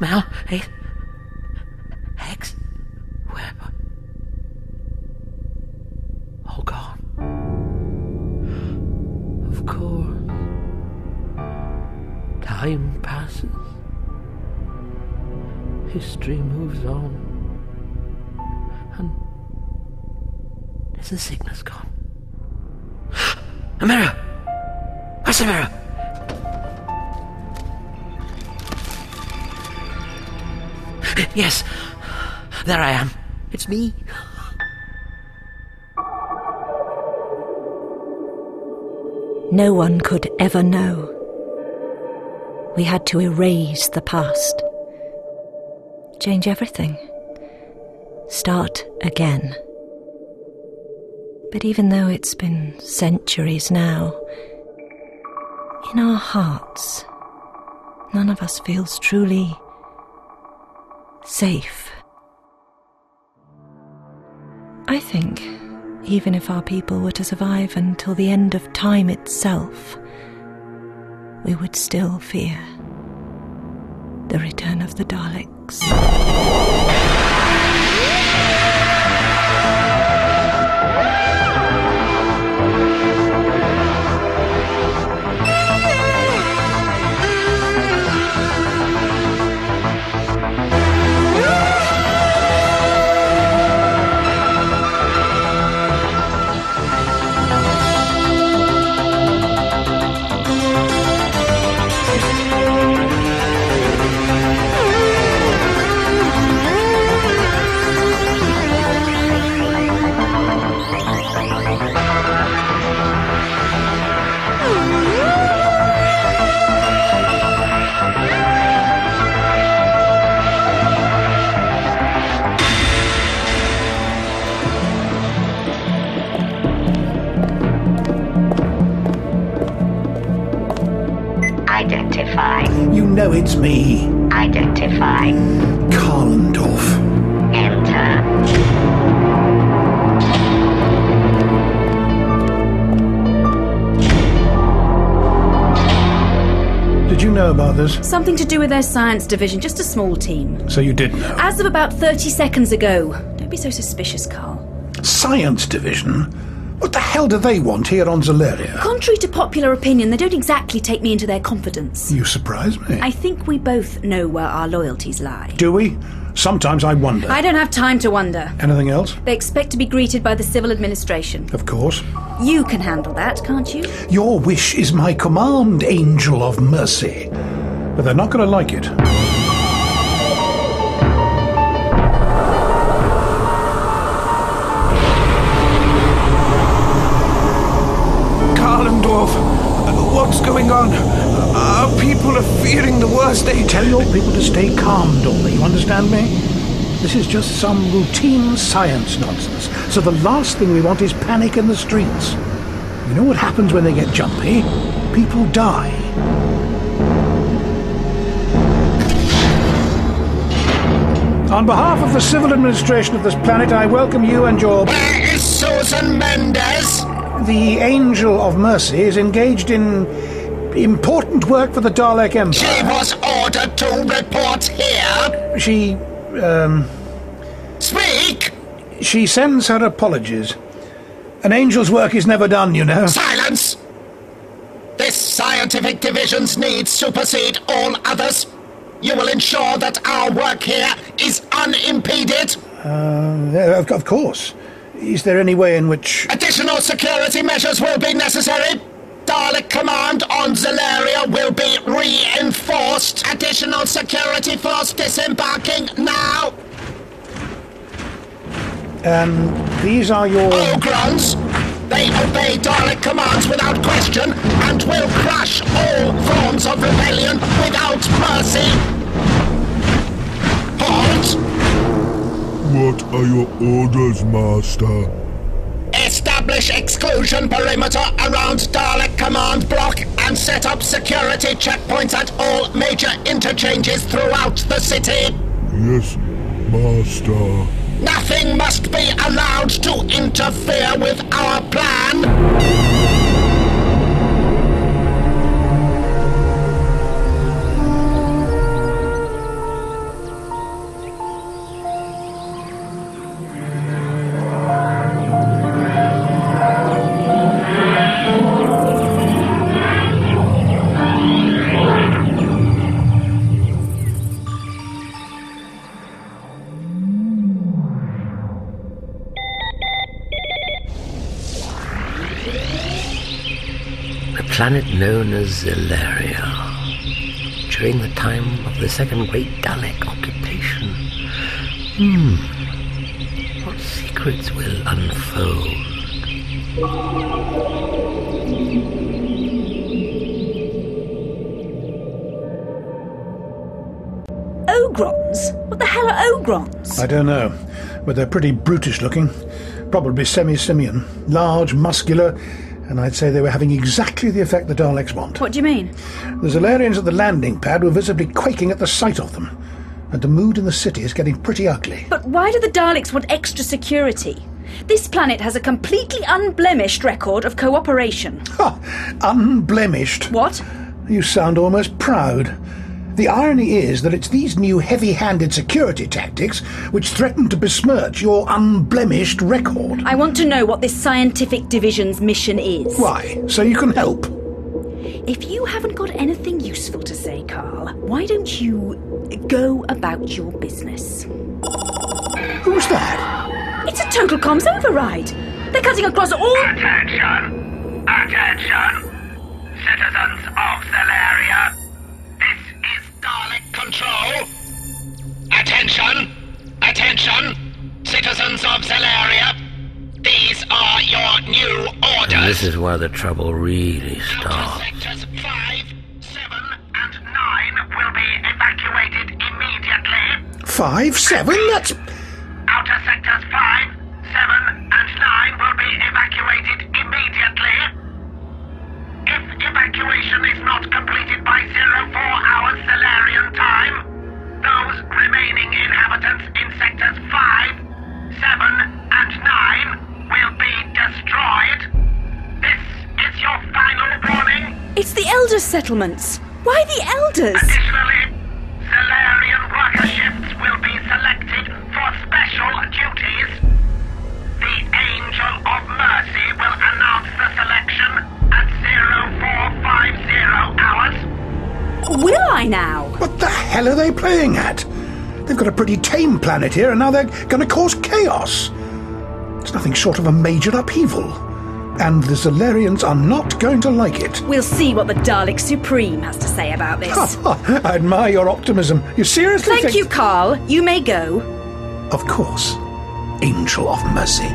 Mal, hey, Hex, where? All gone. Of course. Time passes. History moves on. And is the sickness gone? A mirror! Where's mirror? Yes, there I am. It's me. No one could ever know. We had to erase the past, change everything, start again. But even though it's been centuries now, in our hearts, none of us feels truly safe. I think even if our people were to survive until the end of time itself, we would still fear the return of the Daleks. Identify. You know it's me, Identify. Kalendorf. Enter. Did you know about this? Something to do with their science division, just a small team. So you did know. As of about 30 seconds ago. Don't be so suspicious, Kal. Science division? What the hell do they want here on Zalaria? Contrary to popular opinion, they don't exactly take me into their confidence. You surprise me. I think we both know where our loyalties lie. Do we? Sometimes I wonder. I don't have time to wonder. Anything else? They expect to be greeted by the civil administration. Of course. You can handle that, can't you? Your wish is my command, Angel of Mercy. But they're not going to like it. Are fearing the worst. They Tell your people to stay calm, Dormer, you understand me? This is just some routine science nonsense. So the last thing we want is panic in the streets. You know what happens when they get jumpy? People die. On behalf of the civil administration of this planet, I welcome you and your. Where is Susan Mendes? The Angel of Mercy is engaged in important work for the Dalek Empire. She was ordered to report here. She, um, Speak! she sends her apologies. An angel's work is never done, you know. Silence! This scientific division's needs supersede all others. You will ensure that our work here is unimpeded. Uh, of, of course. Is there any way in which. Additional security measures will be necessary. Dalek command on Zalaria will be reinforced. Additional security force disembarking now. Um, these are your. Ogrons! They obey Dalek commands without question and will crush all forms of rebellion without mercy. Halt! What are your orders, Master? Exclusion perimeter around Dalek command block and set up security checkpoints at all major interchanges throughout the city. Yes, Master. Nothing must be allowed to interfere with our plan. Known as Zalaria. During the time of the Second Great Dalek occupation. Hmm. What secrets will unfold? Ogrons? What the hell are ogrons? I don't know, but they're pretty brutish looking. Probably semi-simian. Large, muscular, and I'd say they were having exactly the effect the Daleks want. What do you mean? The Zalarians at the landing pad were visibly quaking at the sight of them. And the mood in the city is getting pretty ugly. But why do the Daleks want extra security? This planet has a completely unblemished record of cooperation. Ha! Unblemished. What? You sound almost proud. The irony is that it's these new heavy handed security tactics which threaten to besmirch your unblemished record. I want to know what this scientific division's mission is. Why? So you can help. If you haven't got anything useful to say, Kal, why don't you go about your business? Who's that? It's a total comms override. They're cutting across all. Attention! Attention! Citizens of Zalaria! Citizens of Zalaria! These are your new orders! And this is where the trouble really Outer starts. sectors 5, 7, and 9 will be evacuated immediately. Five? Seven? That's. It's the Elders' settlements. Why the Elders? Additionally, Zalarian worker shifts will be selected for special duties. The Angel of Mercy will announce the selection at 0450 hours. Will I now? What the hell are they playing at? They've got a pretty tame planet here, and now they're going to cause chaos. It's nothing short of a major upheaval. And the Zalarians are not going to like it. We'll see what the Dalek Supreme has to say about this. I admire your optimism. You seriously Thank think... you, Kal. You may go. Of course. Angel of Mercy.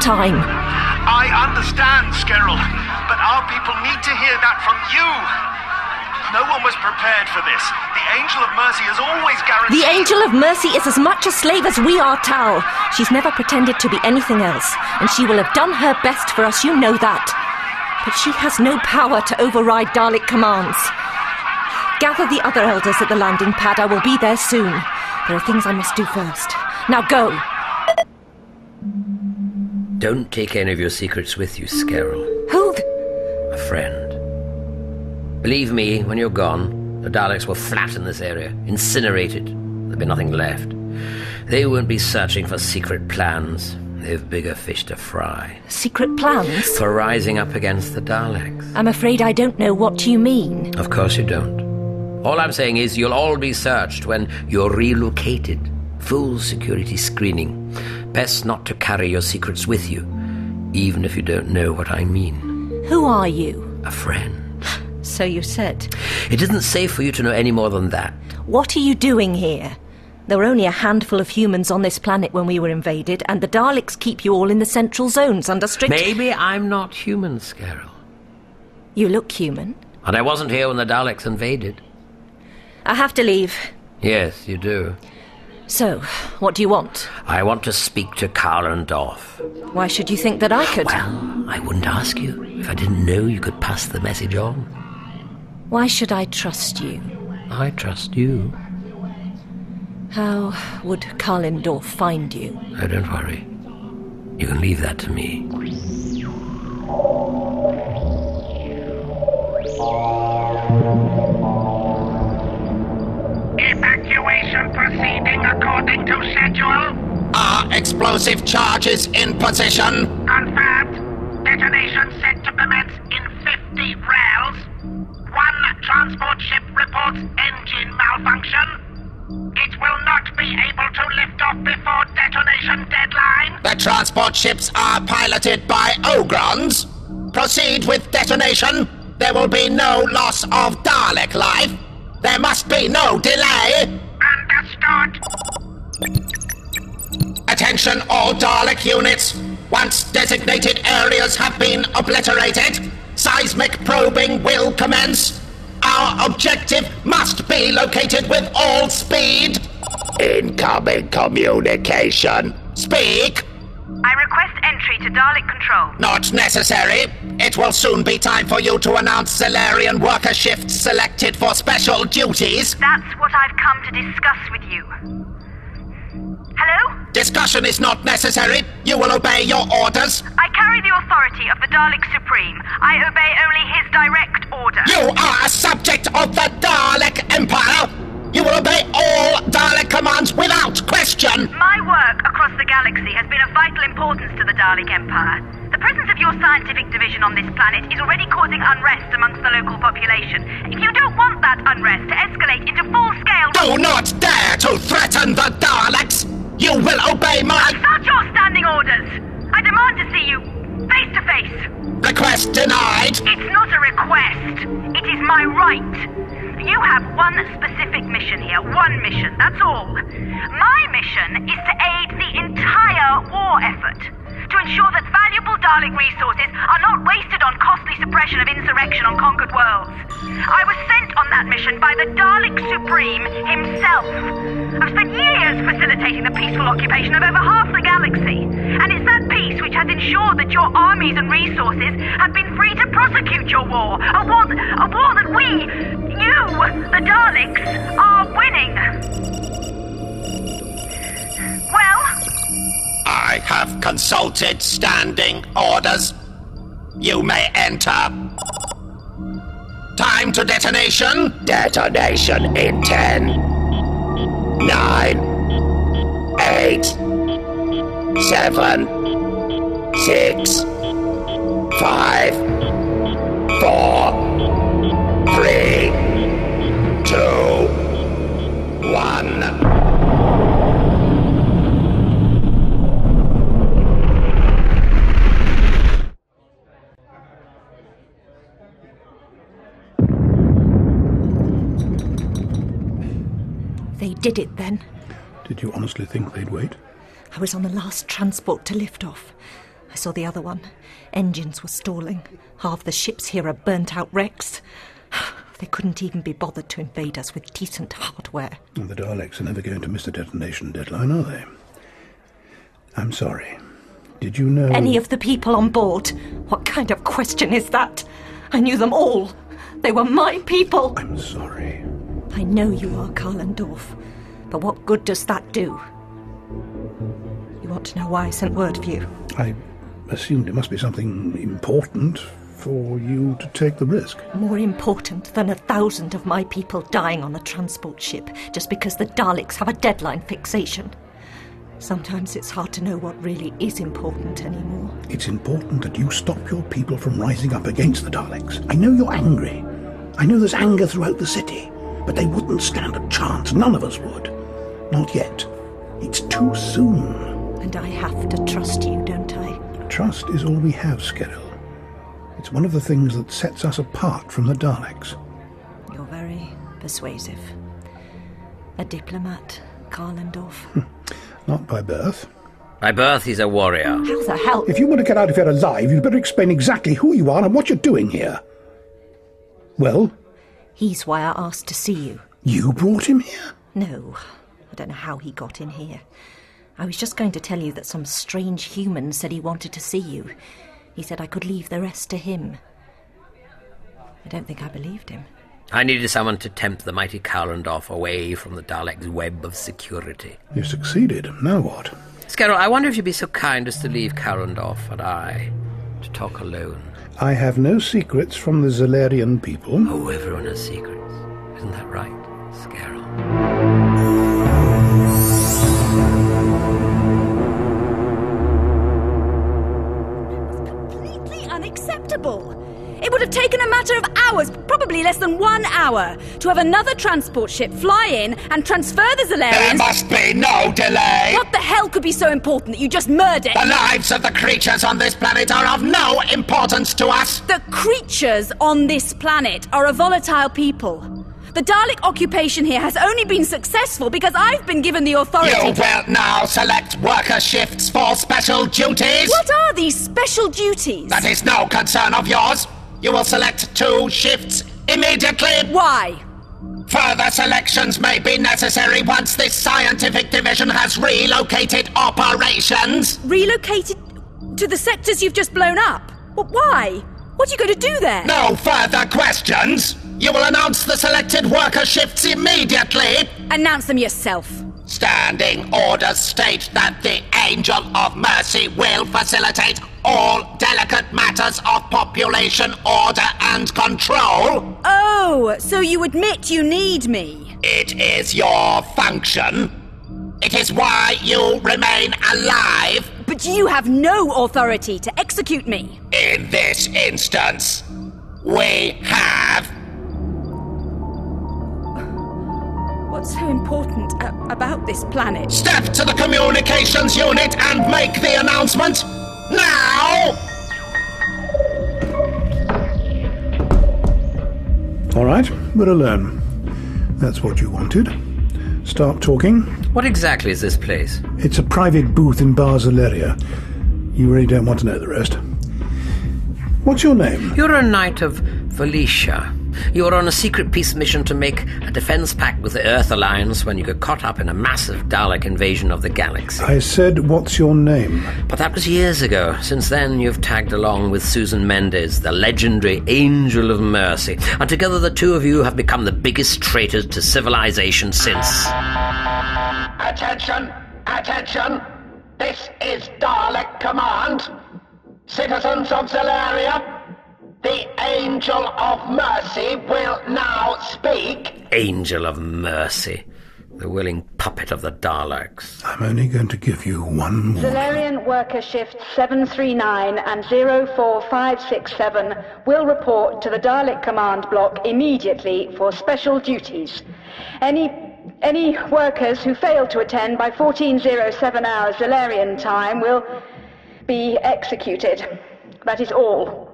Time. I understand, Skerrill, but our people need to hear that from you. No one was prepared for this. The Angel of Mercy has always guaranteed. The Angel of Mercy is as much a slave as we are, Tal. She's never pretended to be anything else, and she will have done her best for us, you know that. But she has no power to override Dalek commands. Gather the other elders at the landing pad. I will be there soon. There are things I must do first. Now go. Don't take any of your secrets with you, Scarrow. Who? A friend. Believe me, when you're gone, the Daleks will flatten this area, incinerated. There'll be nothing left. They won't be searching for secret plans. They've bigger fish to fry. Secret plans? For rising up against the Daleks. I'm afraid I don't know what you mean. Of course you don't. All I'm saying is you'll all be searched when you're relocated. Full security screening. Best not to carry your secrets with you, even if you don't know what I mean. Who are you? A friend. So you said. It isn't safe for you to know any more than that. What are you doing here? There were only a handful of humans on this planet when we were invaded, and the Daleks keep you all in the central zones under strict. Maybe I'm not human, Scarrow. You look human. And I wasn't here when the Daleks invaded. I have to leave. Yes, you do. So, what do you want? I want to speak to Kalendorf. Why should you think that I could? Well, I wouldn't ask you if I didn't know you could pass the message on. Why should I trust you? I trust you. How would Kalendorf find you? Oh, don't worry. You can leave that to me. Proceeding according to schedule. Are explosive charges in position? Confirmed. Detonation set to commence in 50 rels. One transport ship reports engine malfunction. It will not be able to lift off before detonation deadline. The transport ships are piloted by Ogrons. Proceed with detonation. There will be no loss of Dalek life. There must be no delay. Understood. Attention all Dalek units. Once designated areas have been obliterated, seismic probing will commence. Our objective must be located with all speed. Incoming communication. Speak. I request entry to Dalek Control. Not necessary. It will soon be time for you to announce Zalarian worker shifts selected for special duties. That's what I've come to discuss with you. Hello? Discussion is not necessary. You will obey your orders. I carry the authority of the Dalek Supreme. I obey only his direct order. You are a subject of the Dalek Empire. You will obey all Dalek commands without question. My work across the galaxy has been of vital importance to the Dalek Empire. The presence of your scientific division on this planet is already causing unrest amongst the local population. If you don't want that unrest to escalate into full-scale... Do not dare to threaten the Daleks! You will obey my... Not your standing orders! I demand to see you face to face. Request denied. It's not a request. It is my right. You have one specific mission here. One mission. That's all. My mission is to aid the entire war effort. To ensure that valuable Dalek resources are not wasted on costly suppression of insurrection on conquered worlds. I was sent on that mission by the Dalek Supreme himself. I've spent years facilitating the peaceful occupation of over half the galaxy. And it's that peace which has ensured that your armies and resources have been free to prosecute your war. A war, a war that we, you, the Daleks, are winning. Well? I have consulted standing orders. You may enter. Time to detonation. Detonation in 10, 9, 8, 7, 6, 5, 4, did it then. Did you honestly think they'd wait? I was on the last transport to lift off. I saw the other one. Engines were stalling. Half the ships here are burnt out wrecks. They couldn't even be bothered to invade us with decent hardware. And the Daleks are never going to miss the detonation deadline, are they? I'm sorry. Did you know. Any of the people on board? What kind of question is that? I knew them all. They were my people. I'm sorry. I know you are Kalendorf, but what good does that do? You want to know why I sent word for you? I assumed it must be something important for you to take the risk. More important than a thousand of my people dying on a transport ship just because the Daleks have a deadline fixation. Sometimes it's hard to know what really is important anymore. It's important that you stop your people from rising up against the Daleks. I know you're angry. I know there's anger throughout the city, but they wouldn't stand a chance. None of us would. Not yet. It's too soon. And I have to trust you, don't I? Trust is all we have, Skerrill. It's one of the things that sets us apart from the Daleks. You're very persuasive. A diplomat, Kalendorf. Hmm. Not by birth. By birth, he's a warrior. How the hell? If you want to get out of here alive, you'd better explain exactly who you are and what you're doing here. Well, He's why I asked to see you. you brought him here? No, I don't know how he got in here. I was just going to tell you that some strange human said he wanted to see you. He said I could leave the rest to him. I don't think I believed him. I needed someone to tempt the mighty Kalendorf away from the Daleks' web of security. You succeeded. Now what? Scarrow, I wonder if you'd be so kind as to leave Kalendorf and I to talk alone. I have no secrets from the Zalarian people. Oh, everyone has secrets. Isn't that right, Scarrow? Matter of hours, probably less than one hour, to have another transport ship fly in and transfer the Zalarians. There must be no delay. What the hell could be so important that you just murdered? The lives of the creatures on this planet are of no importance to us. The creatures on this planet are a volatile people. The Dalek occupation here has only been successful because I've been given the authority. You will now select worker shifts for special duties. What are these special duties? That is no concern of yours. You will select two shifts immediately. Why? Further selections may be necessary once this scientific division has relocated operations. Relocated to the sectors you've just blown up? But why? What are you going to do there? No further questions. You will announce the selected worker shifts immediately. Announce them yourself. Standing orders state that the Angel of Mercy will facilitate all delicate matters of population order and control. Oh, so you admit you need me? It is your function. It is why you remain alive. But you have no authority to execute me. In this instance, we have. What's so important a- about this planet? Step to the communications unit and make the announcement. Now! All right, we're alone. That's what you wanted. Start talking. What exactly is this place? It's a private booth in Barzaleria. You really don't want to know the rest. What's your name? You're a knight of Velyshaa. You're on a secret peace mission to make a defense pact with the Earth Alliance when you got caught up in a massive Dalek invasion of the galaxy. I said, what's your name? But that was years ago. Since then, you've tagged along with Susan Mendes, the legendary Angel of Mercy, and together the two of you have become the biggest traitors to civilization since. Attention! Attention! This is Dalek Command. Citizens of Zalaria, the Angel of Mercy will now speak. Angel of Mercy, the willing puppet of the Daleks. I'm only going to give you one more. Zalarian worker shift 739 and 04567 will report to the Dalek command block immediately for special duties. Any any workers who fail to attend by 1407 hours Zalarian time will be executed. That is all.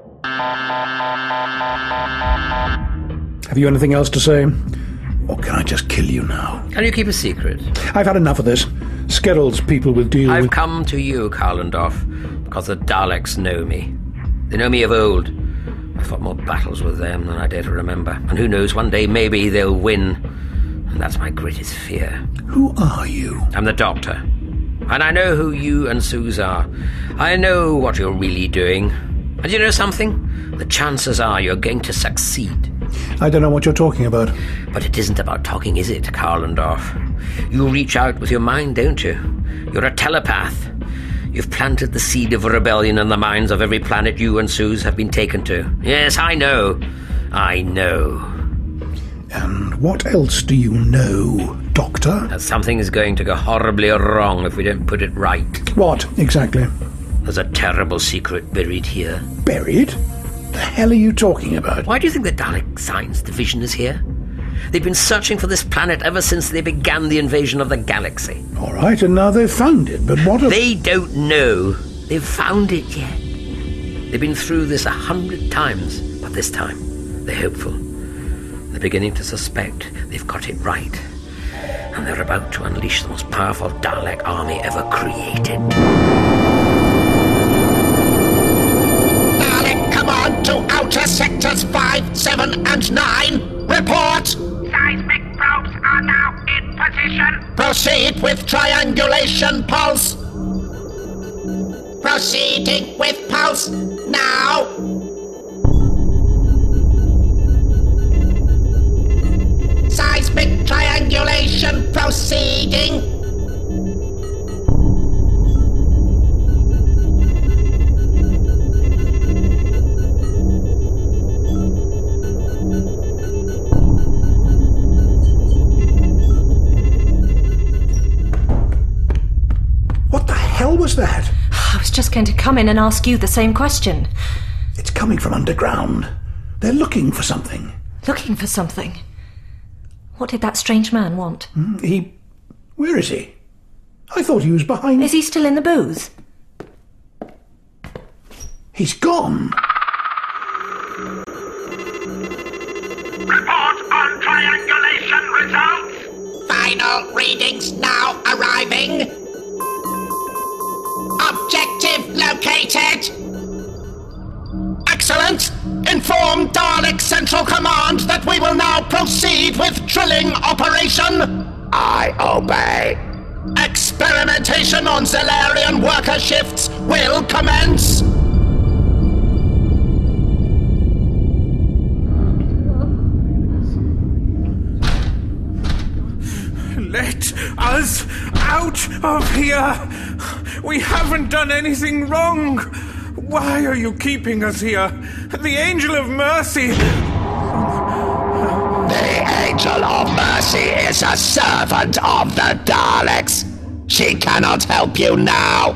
Have you anything else to say? Or can I just kill you now? Can you keep a secret? I've had enough of this. Skerrill's people will deal I've with. come to you, Kalendorf, because the Daleks know me. They know me of old. I fought more battles with them than I dare to remember. And who knows, one day maybe they'll win. And that's my greatest fear. Who are you? I'm the Doctor. And I know who you and Suze are. I know what you're really doing. And you know something? The chances are you're going to succeed. I don't know what you're talking about. But it isn't about talking, is it, Kalendorf? You reach out with your mind, don't you? You're a telepath. You've planted the seed of rebellion in the minds of every planet you and Suze have been taken to. Yes, I know. I know. And what else do you know, Doctor? That something is going to go horribly wrong if we don't put it right. What, exactly? There's a terrible secret buried here. Buried? The hell are you talking about? Why do you think the Dalek Science Division is here? They've been searching for this planet ever since they began the invasion of the galaxy. All right, and now they've found it, but what? They don't know they've found it yet. They've been through this a hundred times, but this time they're hopeful. They're beginning to suspect they've got it right. And they're about to unleash the most powerful Dalek army ever created. To Outer Sectors 5, 7, and 9. Report! Seismic probes are now in position. Proceed with triangulation pulse. Proceeding with pulse. now! Seismic triangulation proceeding. Was that? I was just going to come in and ask you the same question. It's coming from underground. They're looking for something. Looking for something. What did that strange man want? Hmm, He. Where is he? I thought he was behind. Is he still in the booth? He's gone. Report on triangulation results. Final readings now arriving. Objective located. Excellent. Inform Dalek Central Command that we will now proceed with drilling operation. I obey. Experimentation on Zalarian worker shifts will commence. Let us out of here! We haven't done anything wrong! Why are you keeping us here? The Angel of Mercy! The Angel of Mercy is a servant of the Daleks. She cannot help you now.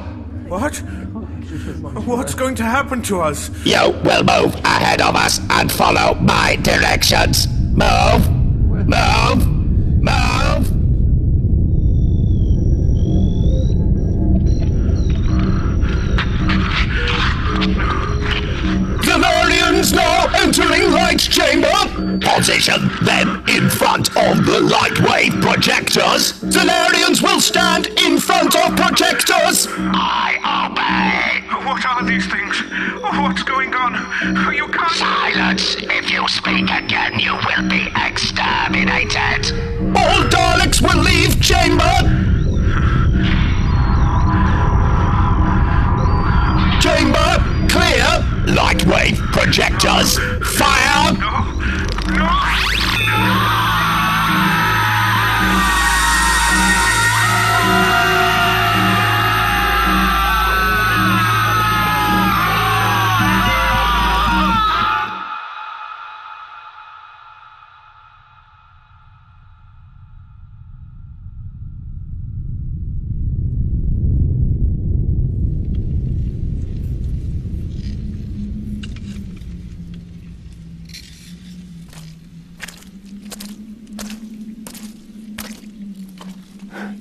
What? What's going to happen to us? You will move ahead of us and follow my directions. Move! Move! Move! Position them in front of the light wave projectors. Valerians will stand in front of projectors. I obey. What are these things? What's going on? You can't. Silence! If you speak again, you will be exterminated. All Daleks will leave chamber. Chamber clear. Light wave projectors. Fire. No!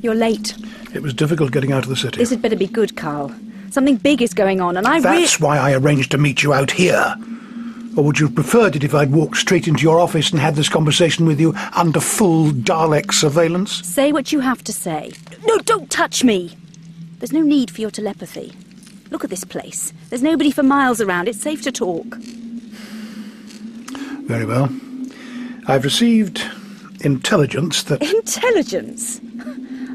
You're late. It was difficult getting out of the city. This had better be good, Kal. Something big is going on, and I really. That's why I arranged to meet you out here. Or would you have preferred it if I'd walked straight into your office and had this conversation with you under full Dalek surveillance? Say what you have to say. No, don't touch me! There's no need for your telepathy. Look at this place. There's nobody for miles around. It's safe to talk. Very well. I've received intelligence that. Intelligence?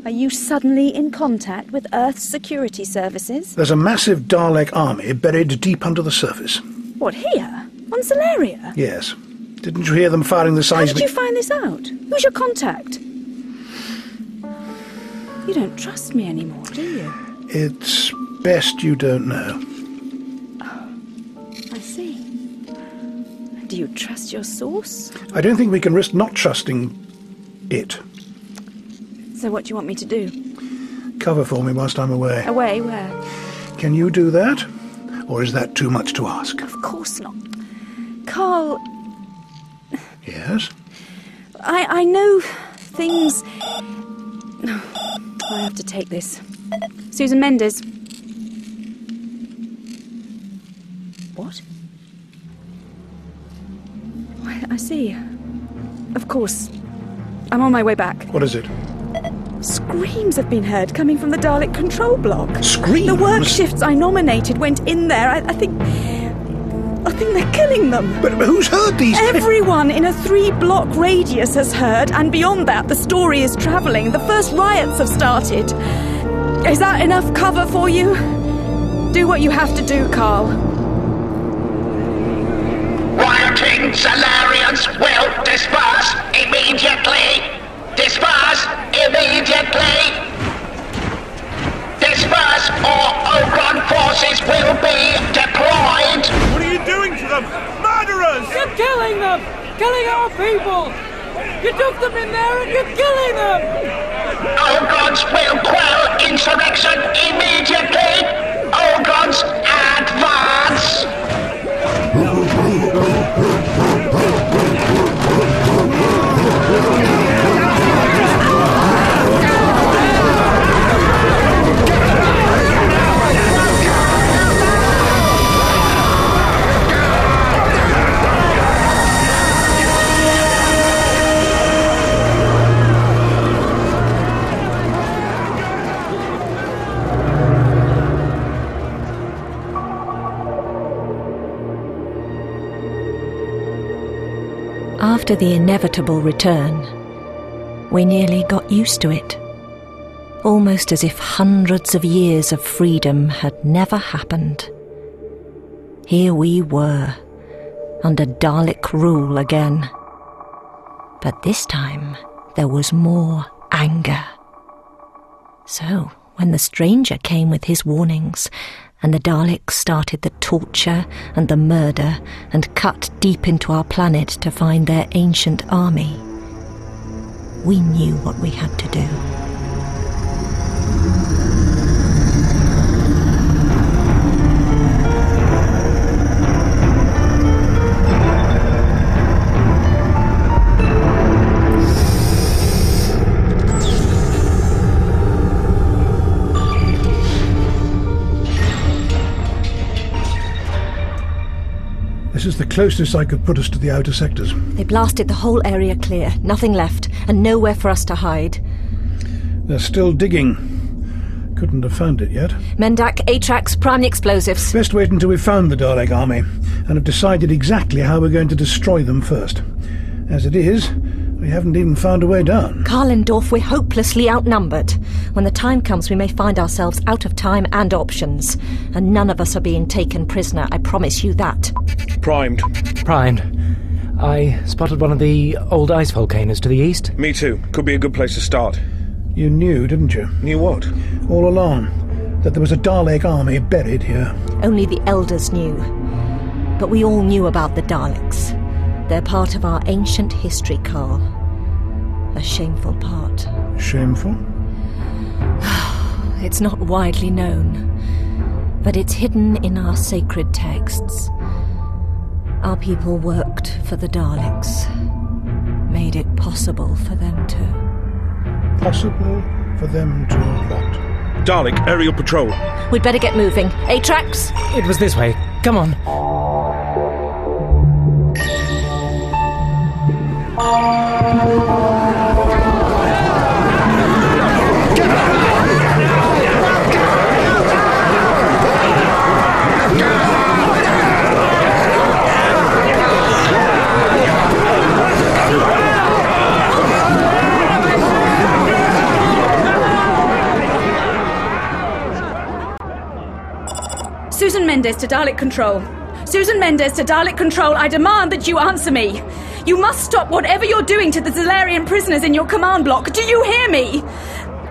Are you suddenly in contact with Earth's security services? There's a massive Dalek army buried deep under the surface. What, here? On Zalaria? Yes. Didn't you hear them firing the seismic... How did you find this out? Who's your contact? You don't trust me anymore, do you? It's best you don't know. Oh, I see. Do you trust your source? I don't think we can risk not trusting it. So what do you want me to do? Cover for me whilst I'm away. Away, where? Can you do that? Or is that too much to ask? Of course not. Kal, Yes? I, I know things. I have to take this. Susan Mendes. What? I, I see. Of course. I'm on my way back. What is it? Screams have been heard coming from the Dalek control block. Screams? The work shifts I nominated went in there. I, I think. I think they're killing them. But, who's heard these? Everyone in a three block radius has heard, and beyond that, the story is travelling. The first riots have started. Is that enough cover for you? Do what you have to do, Kal. Rioting Zalarians. Will be deployed! What are you doing to them? Murderers! You're killing them! Killing our people! You took them in there and you're killing them! Ogrons will quell insurrection immediately! After the inevitable return, we nearly got used to it. Almost as if hundreds of years of freedom had never happened. Here we were, under Dalek rule again. But this time, there was more anger. So, when the stranger came with his warnings, and the Daleks started the torture and the murder and cut deep into our planet to find their ancient army. We knew what we had to do. This is the closest I could put us to the outer sectors. They blasted the whole area clear, nothing left, and nowhere for us to hide. They're still digging. Couldn't have found it yet. Mendak, Atrax, prime the explosives. Best wait until we've found the Dalek army and have decided exactly how we're going to destroy them first. As it is, we haven't even found a way down. Kalendorf, we're hopelessly outnumbered. When the time comes, we may find ourselves out of time and options. And none of us are being taken prisoner, I promise you that. Primed. Primed. I spotted one of the old ice volcanoes to the east. Me too. Could be a good place to start. You knew, didn't you? Knew what? All along. That there was a Dalek army buried here. Only the elders knew. But we all knew about the Daleks. They're part of our ancient history, Kal. A shameful part. Shameful? It's not widely known, but it's hidden in our sacred texts. Our people worked for the Daleks, made it possible for them to. Possible for them to what? Dalek, aerial patrol. We'd better get moving. Eh, Atrax? It was this way. Come on. Susan Mendes to Dalek Control. Susan Mendes to Dalek Control, I demand that you answer me. You must stop whatever you're doing to the Zalarian prisoners in your command block. Do you hear me?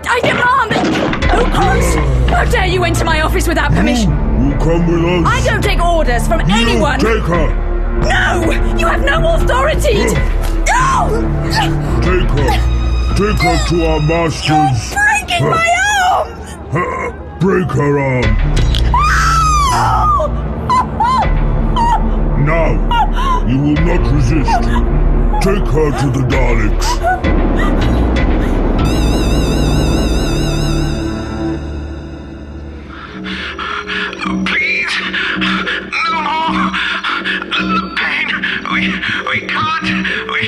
I demand that. Oh, Christ! How dare you enter my office without permission? You come with us. I don't take orders from anyone. Take her. No! You have no authority! No! Take her. Take her to our masters. Breaking my arm! Break her arm. Now, you will not resist. Take her to the Daleks. Please, no more. The pain. We, we can't. We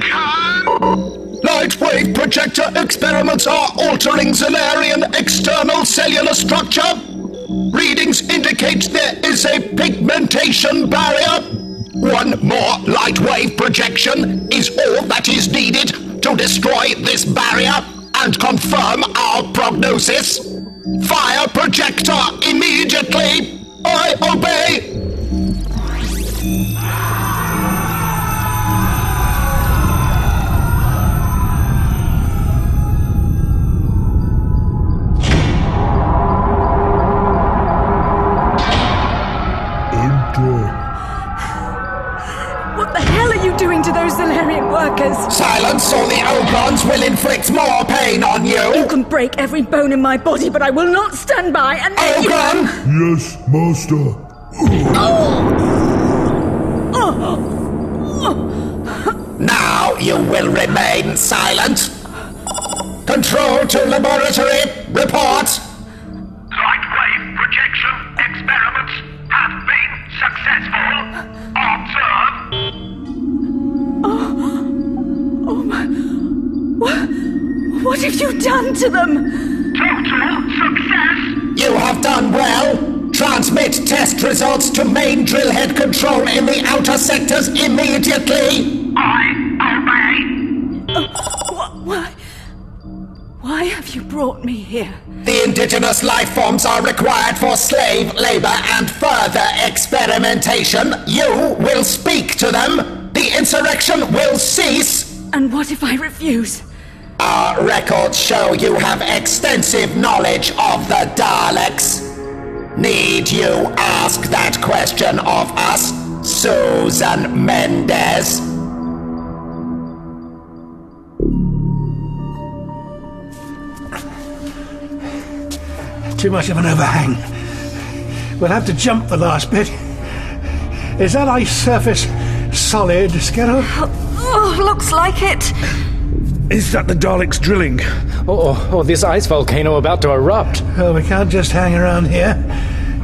can't. Light wave projector experiments are altering Zalarian external cellular structure. Readings indicate there is a pigmentation barrier. One more light wave projection is all that is needed to destroy this barrier and confirm our prognosis. Fire projector immediately. I obey. Workers. Silence or the Ogrons will inflict more pain on you. You can break every bone in my body, but I will not stand by and let you... Ogron! Yes, Master. Now you will remain silent. Control to laboratory. Report. Light wave projection experiments have been successful. Observe. Oh my... What, what have you done to them? Total success. You have done well. Transmit test results to main drill head control in the outer sectors immediately. I obey. Why... Why have you brought me here? The indigenous life forms are required for slave labor and further experimentation. You will speak to them. The insurrection will cease. And what if I refuse? Our records show you have extensive knowledge of the Daleks. Need you ask that question of us, Susan Mendes? Too much of an overhang. We'll have to jump the last bit. Is that ice surface solid, Scarrow? Oh, looks like it. Is that the Daleks drilling? Or, or this ice volcano about to erupt. Well, we can't just hang around here.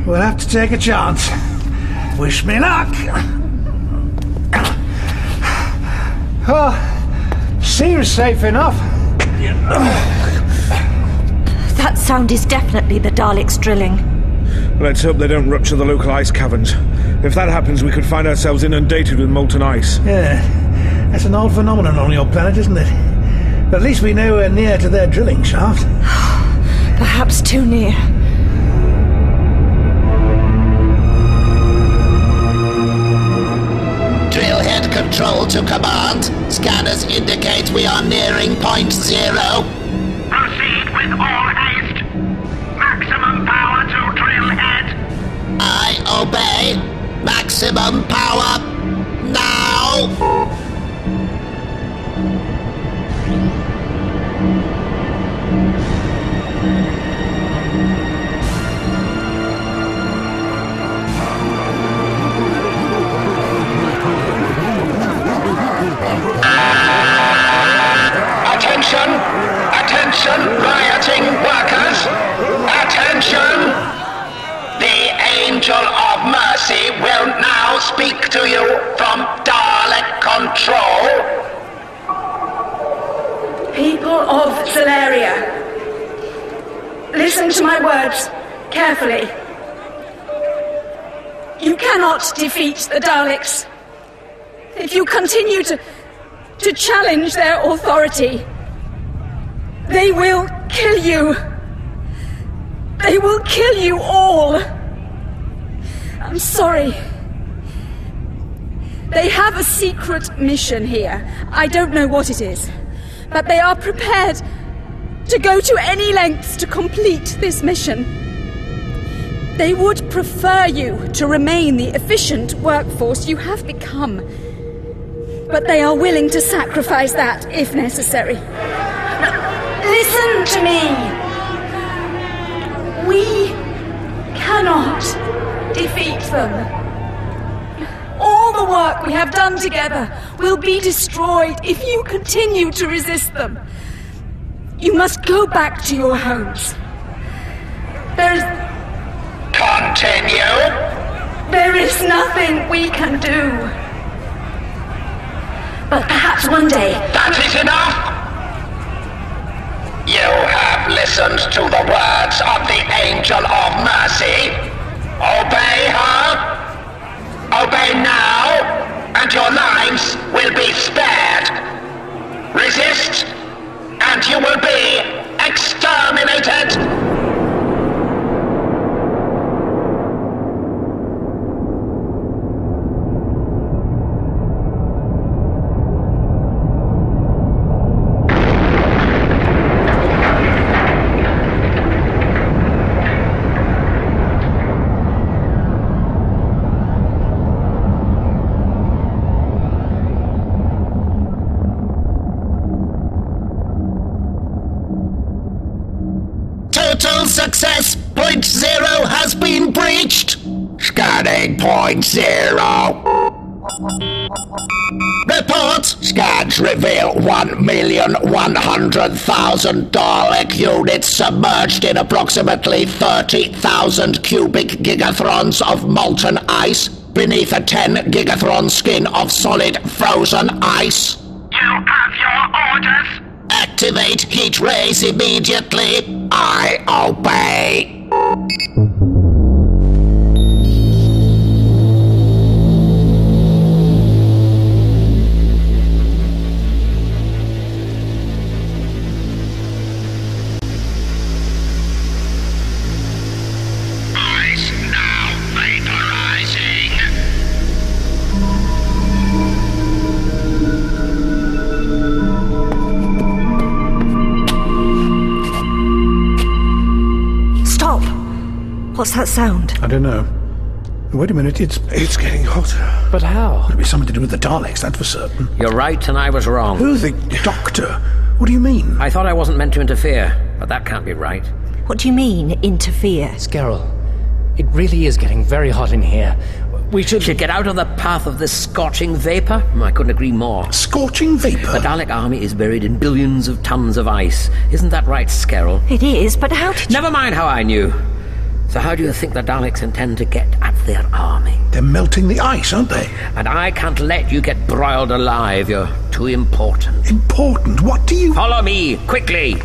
We'll have to take a chance. Wish me luck. Oh, seems safe enough. That sound is definitely the Daleks drilling. Let's hope they don't rupture the local ice caverns. If that happens, we could find ourselves inundated with molten ice. Yeah, that's an old phenomenon on your planet, isn't it? But at least we know we're near to their drilling shaft. Perhaps too near. Drill head control to command. Scanners indicate we are nearing point zero. Proceed with all haste. Maximum power to drill head. I obey. Maximum power now. The Angel of Mercy will now speak to you from Dalek Control. People of Zalaria, listen to my words carefully. You cannot defeat the Daleks. If you continue to, to challenge their authority, they will kill you. They will kill you all. I'm sorry. They have a secret mission here. I don't know what it is. But they are prepared to go to any lengths to complete this mission. They would prefer you to remain the efficient workforce you have become. But they are willing to sacrifice that if necessary. Listen to me! We cannot defeat them. All the work we have done together will be destroyed if you continue to resist them. You must go back to your homes. There is. Continue. There is nothing we can do. But perhaps one day. That is enough! You have listened to the words of the Angel of Mercy. Obey her. Obey now, and your lives will be spared. Resist, and you will be exterminated. zero. Reports, Scans reveal 1,100,000 Dalek units submerged in approximately 30,000 cubic gigathrons of molten ice beneath a 10 gigathron skin of solid frozen ice. You have your orders! Activate heat rays immediately. I obey. That sound? I don't know. Wait a minute, it's it's getting hotter. But how? It'll be something to do with the Daleks, that's for certain. You're right, and I was wrong. Who, the doctor? What do you mean? I thought I wasn't meant to interfere, but that can't be right. What do you mean, interfere? Scarrow, it really is getting very hot in here. We should. Should get out of the path of this scorching vapor? Hmm, I couldn't agree more. Scorching vapor? The Dalek army is buried in billions of tons of ice. Isn't that right, Scarrow? It is, but how did Never mind how I knew. So how do you think the Daleks intend to get at their army? They're melting the ice, aren't they? And I can't let you get broiled alive. You're too important. Important? What do you... Follow me, quickly!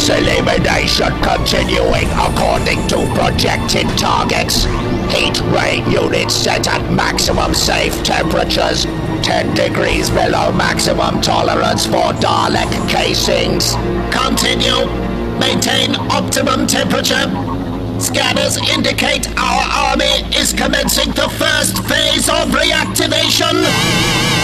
Ice elimination continuing according to projected targets. Heat ray units set at maximum safe temperatures. 10 degrees below maximum tolerance for Dalek casings. Continue. Maintain optimum temperature. Scanners indicate our army is commencing the first phase of reactivation.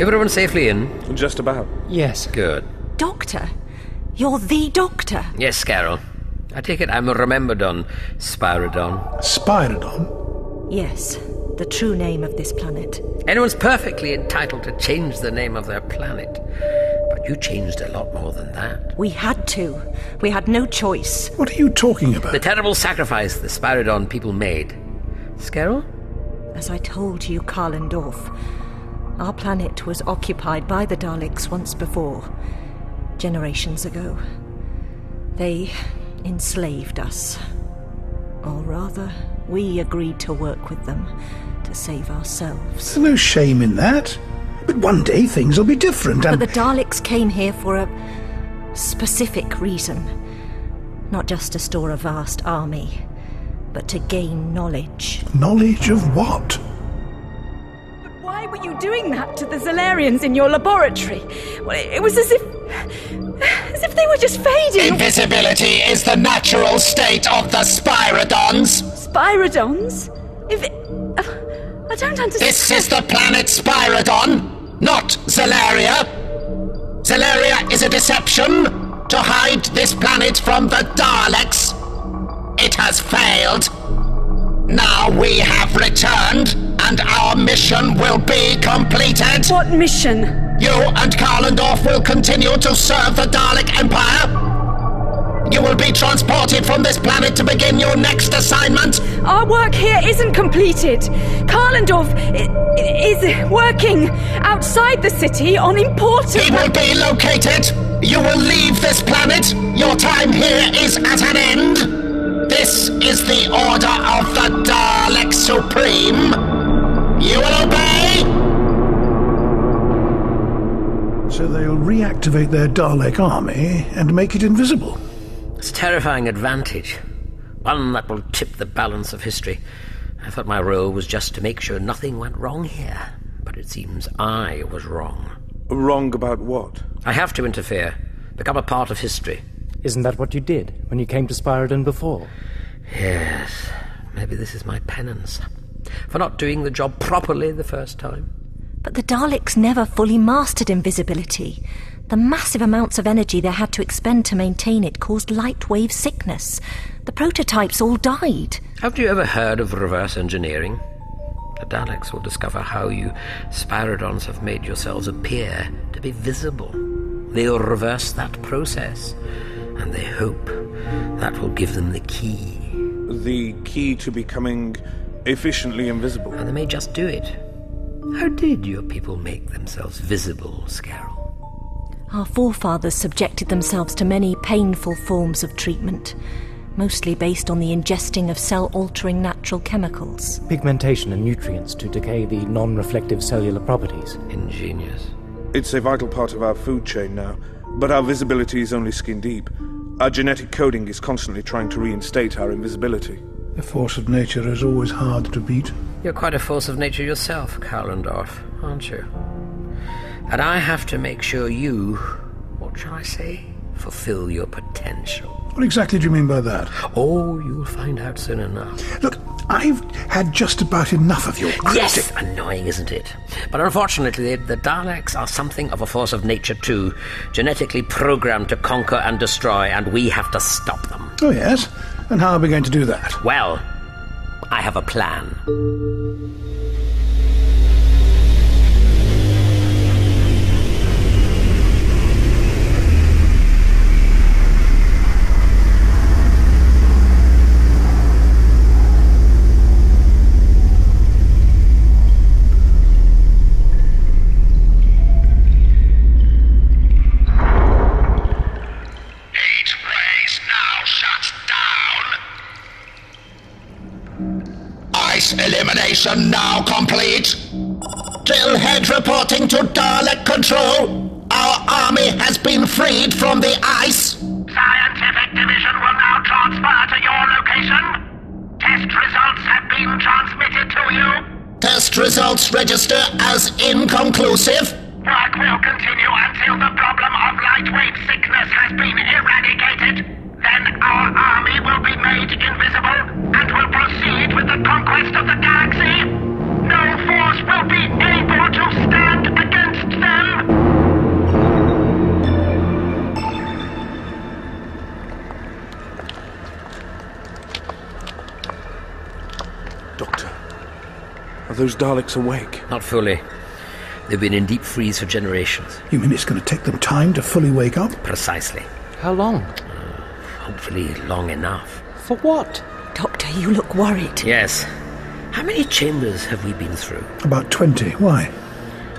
Everyone safely in? Just about. Yes. Good. Doctor? You're the doctor. Yes, Scarrow. I take it I'm remembered on Spiridon. Spiridon? Yes, the true name of this planet. Anyone's perfectly entitled to change the name of their planet. But you changed a lot more than that. We had to. We had no choice. What are you talking about? The terrible sacrifice the Spiridon people made. Scarrow? As I told you, Kalendorf, our planet was occupied by the Daleks once before, generations ago. They enslaved us. Or rather, we agreed to work with them to save ourselves. There's no shame in that. But one day things will be different, But and the Daleks came here for a specific reason. Not just to store a vast army, but to gain knowledge. knowledge of what? Why were you doing that to the Zalarians in your laboratory? Well, it was as if. as if they were just fading. Invisibility is the natural state of the Spiridons. Spiridons? If. I don't understand. This is the planet Spiridon, not Zalaria. Zalaria is a deception to hide this planet from the Daleks. It has failed. Now we have returned, and our mission will be completed. What mission? You and Kalendorf will continue to serve the Dalek Empire. You will be transported from this planet to begin your next assignment. Our work here isn't completed. I- is working outside the city on important. He will be located. You will leave this planet. Your time here is at an end. This is the order of the Dalek Supreme. You will obey. So they'll reactivate their Dalek army and make it invisible. It's a terrifying advantage. One that will tip the balance of history. I thought my role was just to make sure nothing went wrong here. But it seems I was wrong. Wrong about what? I have to interfere, become a part of history. Isn't that what you did when you came to Spiridon before? Yes, maybe this is my penance. For not doing the job properly the first time. But the Daleks never fully mastered invisibility. The massive amounts of energy they had to expend to maintain it caused light wave sickness. The prototypes all died. Have you ever heard of reverse engineering? The Daleks will discover how you Spiridons have made yourselves appear to be visible. They'll reverse that process, and they hope that will give them the key. The key to becoming efficiently invisible. And they may just do it. How did your people make themselves visible, Scarrow? Our forefathers subjected themselves to many painful forms of treatment, mostly based on the ingesting of cell altering natural chemicals. Pigmentation and nutrients to decay the non reflective cellular properties. Ingenious. It's a vital part of our food chain now, but our visibility is only skin deep. Our genetic coding is constantly trying to reinstate our invisibility. The force of nature is always hard to beat. You're quite a force of nature yourself, Kalendorf, aren't you? And I have to make sure you, what shall I say, fulfill your potential. What exactly do you mean by that? Oh, you'll find out soon enough. Look, I've had just about enough of your Yes, annoying, isn't it? But unfortunately, the Daleks are something of a force of nature too, genetically programmed to conquer and destroy, and we have to stop them. Oh, yes? And how are we going to do that? Well, I have a plan. Elimination now complete. Drillhead reporting to Dalek Control. Our army has been freed from the ice. Scientific Division will now transfer to your location. Test results have been transmitted to you. Test results register as inconclusive. Work will continue until the problem of light wave sickness has been eradicated. Then our army will be made invisible and will proceed with the conquest of the galaxy. No force will be able to stand against them. Doctor, are those Daleks awake? Not fully. They've been in deep freeze for generations. You mean it's going to take them time to fully wake up? Precisely. How long? Hopefully, long enough. For what? Doctor, you look worried. Yes. How many chambers have we been through? About 20. Why?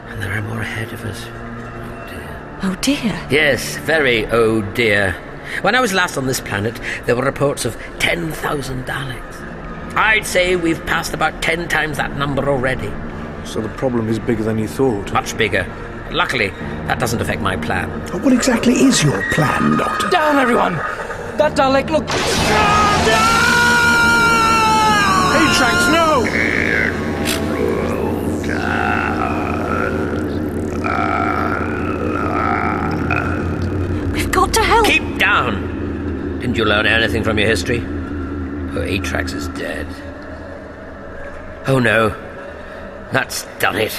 And there are more ahead of us. Oh dear. Oh dear? Yes, very oh dear. When I was last on this planet, there were reports of 10,000 Daleks. I'd say we've passed about 10 times that number already. So the problem is bigger than you thought. Much bigger. Luckily, that doesn't affect my plan. What exactly is your plan, Doctor? Down, everyone! That Dalek look. Atrax, no! We've got to help. Keep down! Didn't you learn anything from your history? Oh, Atrax is dead. Oh no. That's done it.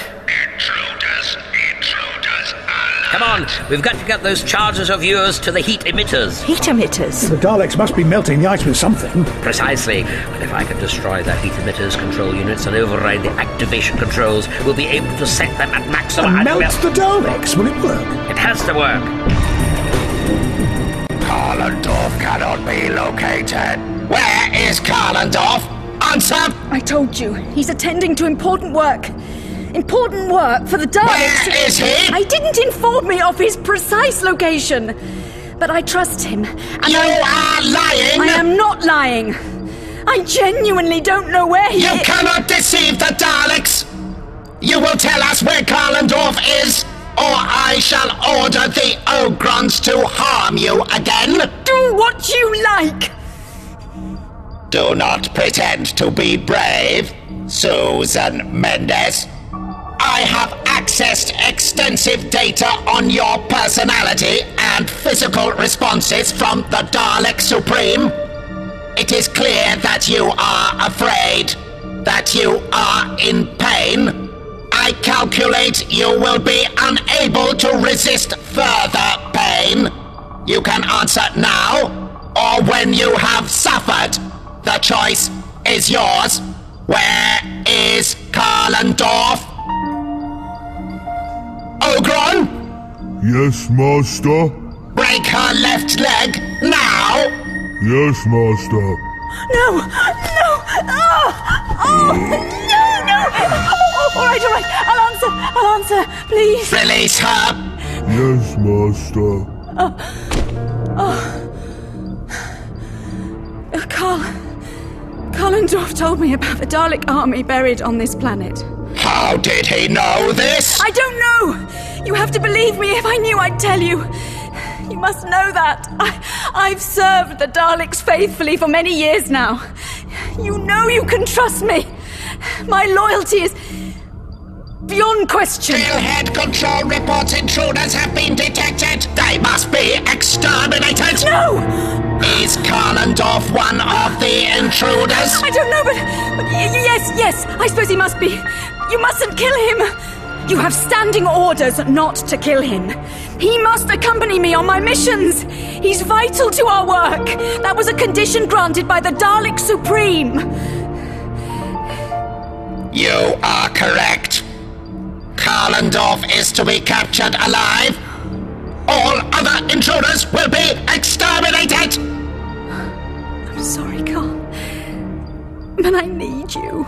Intruders, intruders, Come on, we've got to get those charges of yours to the heat emitters. Heat emitters? The Daleks must be melting the ice with something. Precisely. And if I can destroy their heat emitters control units and override the activation controls, we'll be able to set them at maximum. And and melt we'll- the Daleks. Will it work? It has to work. Kalendorf cannot be located. Where is Kalendorf? Answer! I told you, he's attending to important work. Important work for the Daleks. Where is he? I didn't inform me of his precise location. But I trust him. And You I, are lying! I am not lying. I genuinely don't know where he You is. cannot deceive the Daleks! You will tell us where Kalendorf is, or I shall order the Ogrons to harm you again! Do what you like! Do not pretend to be brave, Susan Mendes. I have accessed extensive data on your personality and physical responses from the Dalek Supreme. It is clear that you are afraid, that you are in pain. I calculate you will be unable to resist further pain. You can answer now or when you have suffered. The choice is yours. Where is Kalendorf? Ogron, Yes, Master. break her left leg now! Yes, Master. No! No! Oh! Oh! No! No! Oh, all right, all right. I'll answer. I'll answer. Please. Release her! Yes, Master. Oh. Uh, Kal. Kalendorf told me about the Dalek army buried on this planet. How did he know this? I don't know! You have to believe me. If I knew, I'd tell you. You must know that. I, I've served the Daleks faithfully for many years now. You know you can trust me. My loyalty is beyond question. Head control reports intruders have been detected. They must be exterminated. No! Is Kalendorf one of the intruders? I don't know, but, but yes, yes, I suppose he must be. You mustn't kill him. You have standing orders not to kill him. He must accompany me on my missions. He's vital to our work. That was a condition granted by the Dalek Supreme. You are correct. Kalendorf is to be captured alive. All other intruders will be exterminated. I'm sorry, Kal. But I need you.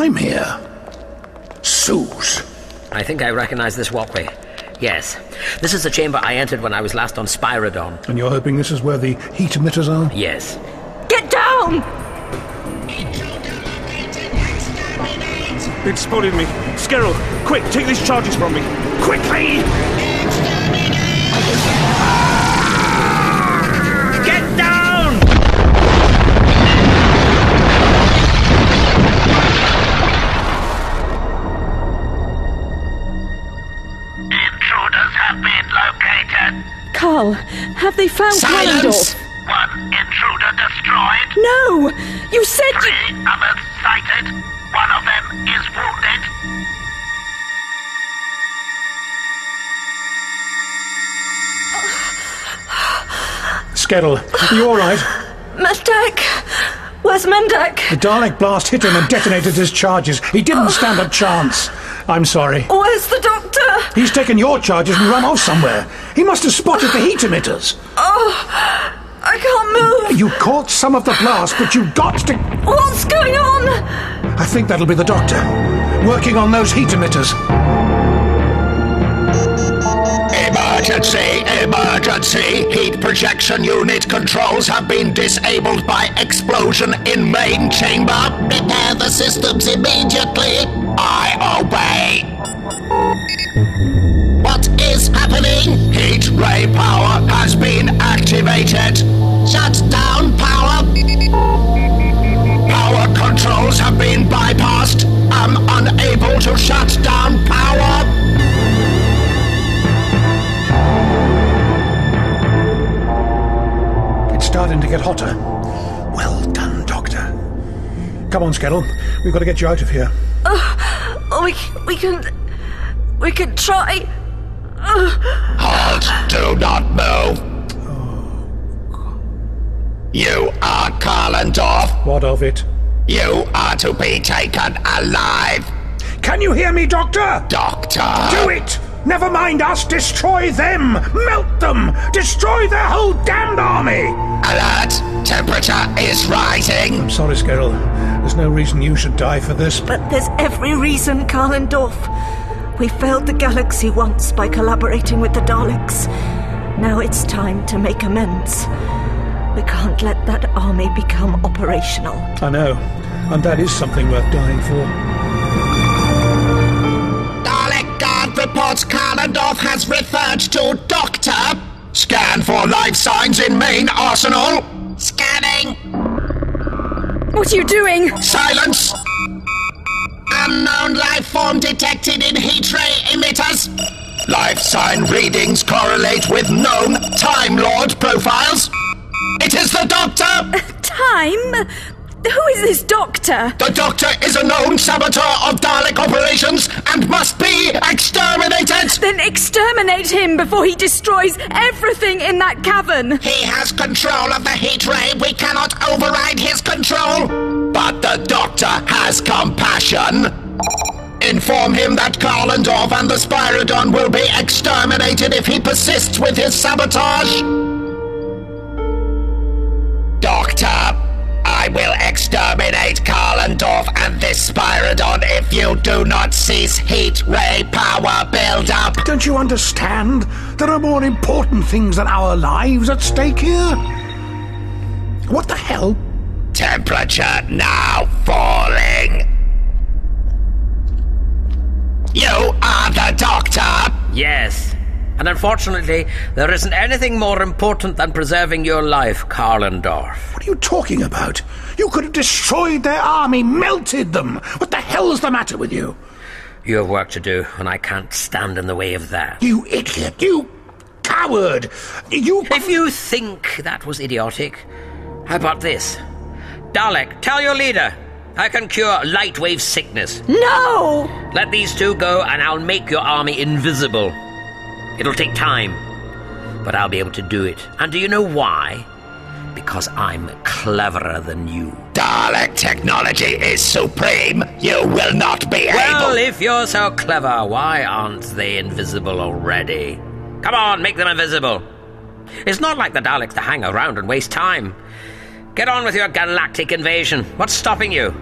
They know I'm here. Suze. I think I recognize this walkway. Yes. This is the chamber I entered when I was last on Spiridon. And you're hoping this is where the heat emitters are? Yes. Get down! It spotted me. Skerrill, quick, take these charges from me. Quickly! Kal, have they found Silence! Kalendorf? One intruder destroyed. No! You said you. Three others sighted. One of them is wounded. Skedel, are you all right? Mendak! Where's Mendak? The Dalek blast hit him and detonated his charges. He didn't stand a chance. I'm sorry. Where's the doctor? He's taken your charges and run off somewhere. He must have spotted the heat emitters. Oh, I can't move. You caught some of the blast, but you got to. What's going on? I think that'll be the doctor. Working on those heat emitters. Emergency! Emergency! Heat projection unit controls have been disabled by explosion in main chamber. Repair the systems immediately. I obey. What is happening? Heat ray power has been activated. Shut down power. Power controls have been bypassed. I'm unable to shut get hotter. Well done, Doctor. Come on, Skedel. We've got to get you out of here. Oh, we, we can. We can try. Halt! Do not move! Oh. You are Kalendorf. What of it? You are to be taken alive. Can you hear me, Doctor? Doctor! Do it! Never mind us, destroy them! Melt them! Destroy their whole damned army! Alert! Temperature is rising. I'm sorry, Skerrill. There's no reason you should die for this. But there's every reason, Kalendorf. We failed the galaxy once by collaborating with the Daleks. Now it's time to make amends. We can't let that army become operational. I know. And that is something worth dying for. Guard reports Kalendorf has referred to Doctor. Scan for life signs in main arsenal. Scanning. What are you doing? Silence! Unknown life form detected in heat ray emitters. Life sign readings correlate with known Time Lord profiles. It is the Doctor! Time? Who is this doctor? The Doctor is a known saboteur of Dalek operations and must be exterminated! Then exterminate him before he destroys everything in that cavern! He has control of the heat ray. We cannot override his control. But the Doctor has compassion. Inform him that Kalendorf and the Spiridon will be exterminated if he persists with his sabotage. Doctor, will exterminate Kalendorf and this Spiridon if you do not cease heat ray power build-up. Don't you understand? There are more important things than our lives at stake here. What the hell? Temperature now falling. You are the doctor? Yes. And unfortunately, there isn't anything more important than preserving your life, Kalendorf. What are you talking about? You could have destroyed their army, melted them. What the hell is the matter with you? You have work to do, and I can't stand in the way of that. You idiot! You coward! You. If you think that was idiotic, how about this? Dalek, tell your leader. I can cure light wave sickness. No! Let these two go, and I'll make your army invisible. It'll take time, but I'll be able to do it. And do you know why? Because I'm cleverer than you. Dalek technology is supreme. You will not be Well, able. Well, if you're so clever, why aren't they invisible already? Come on, make them invisible. It's not like the Daleks to hang around and waste time. Get on with your galactic invasion. What's stopping you?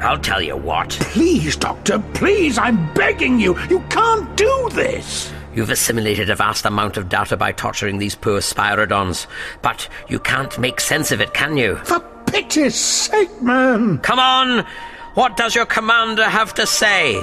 I'll tell you what. Please, Doctor, please, I'm begging you. You can't do this. You've assimilated a vast amount of data by torturing these poor Spiridons, but you can't make sense of it, can you? For pity's sake, man. Come on! What does your commander have to say?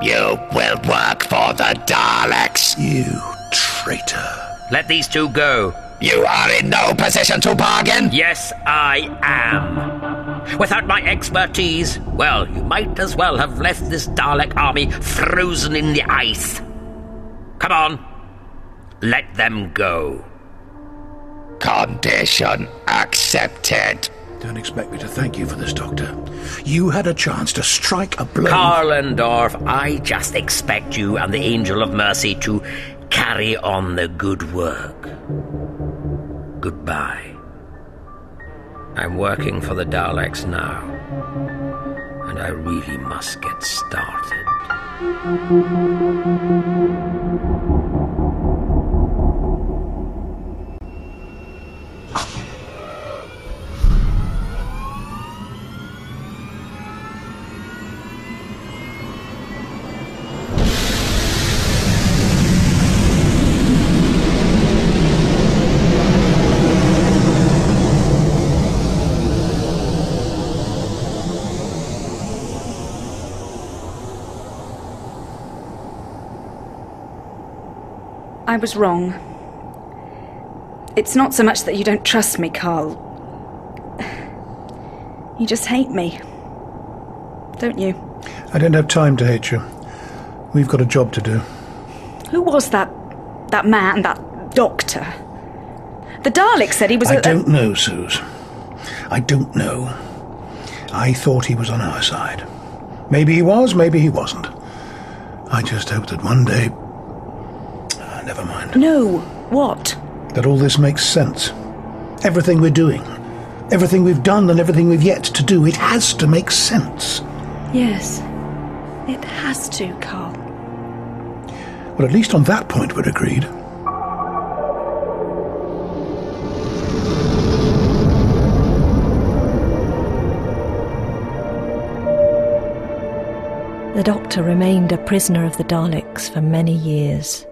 You will work for the Daleks. You traitor. Let these two go. You are in no position to bargain. Yes, I am. Without my expertise, well, you might as well have left this Dalek army frozen in the ice. Come on. Let them go. Condition accepted. Don't expect me to thank you for this, Doctor. You had a chance to strike a blow. Kalendorf, I just expect you and the Angel of Mercy to carry on the good work. Goodbye. I'm working for the Daleks now, and I really must get started. I was wrong. It's not so much that you don't trust me, Kal. You just hate me. Don't you? I don't have time to hate you. We've got a job to do. Who was that that man, that doctor? The Dalek said he was I a- don't know, Suze. I don't know. I thought he was on our side. Maybe he was, maybe he wasn't. I just hope that one day. Never mind. No. What? That all this makes sense. Everything we're doing, everything we've done, and everything we've yet to do, it has to make sense. Yes. It has to, Kal. Well, at least on that point we're agreed. The doctor remained a prisoner of the Daleks for many years.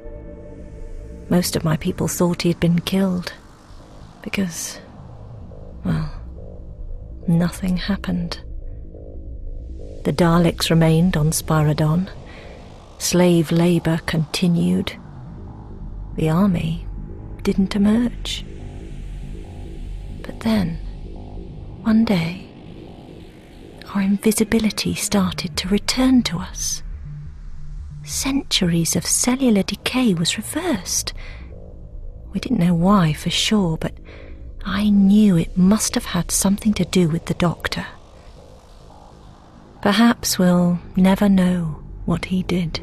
Most of my people thought he had been killed because, well, nothing happened. The Daleks remained on Spiridon. Slave labour continued. The army didn't emerge. But then, One day, our invisibility started to return to us. Centuries of cellular decay was reversed. We didn't know why for sure, but I knew it must have had something to do with the doctor. Perhaps we'll never know what he did.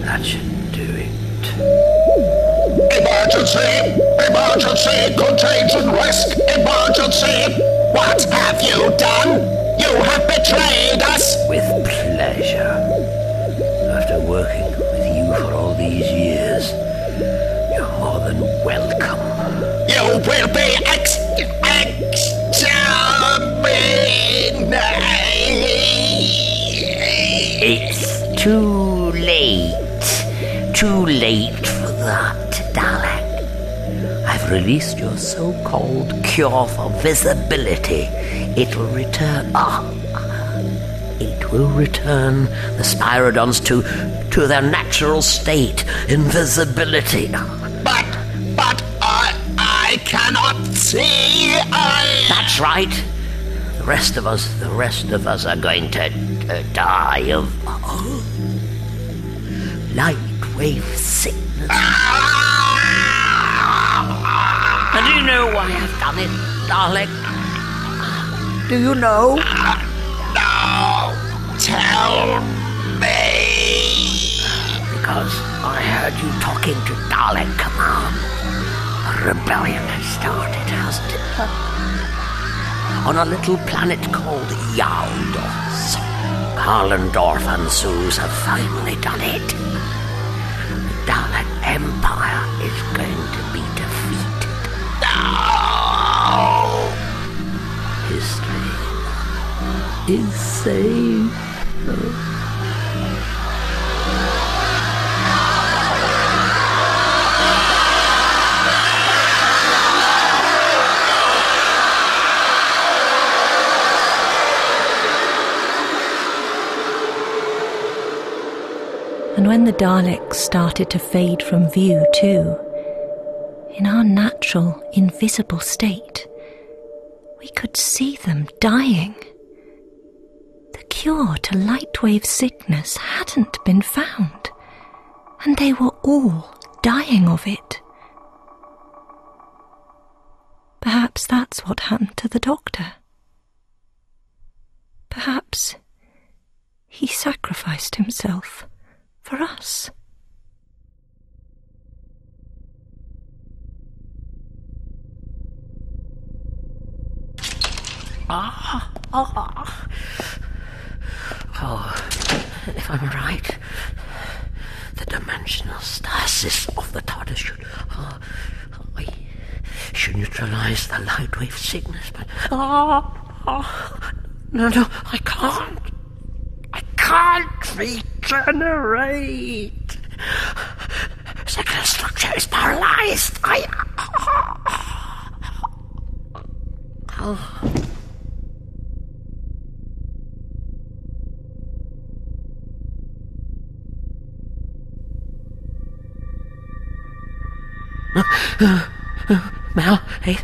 That should do it. Emergency! Emergency! Contagion risk! Emergency! What have you done? You have betrayed us! With pleasure. After working with you for all these years, you're more than welcome. You will be ex... It's too late. Too late for that, Dalek. Released your so-called cure for visibility. It will return... Ah, it will return the Spiridons to, to their natural state, invisibility. But, but I, I cannot see. I... That's right. The rest of us, the rest of us are going to, die of oh, light wave sickness. And know why I've done it, Dalek? Do you know? No, tell me. Because I heard you talking to Dalek Command. A rebellion has started, hasn't it? On a little planet called Yaldos. Kalendorf and Suze have finally done it. The Dalek Empire is going to is saved. And when the Daleks started to fade from view, too, in our natural, invisible state, we could see them dying. Cure to lightwave sickness hadn't been found, and they were all dying of it. Perhaps that's what happened to the doctor. Perhaps he sacrificed himself for us. Ah, ah. Oh, if I'm right, the dimensional stasis of the TARDIS should, uh, should neutralize the light wave sickness, but ah, ah, no, no, I can't. I can't regenerate. Second structure is paralyzed. I. Oh. Mel, hey,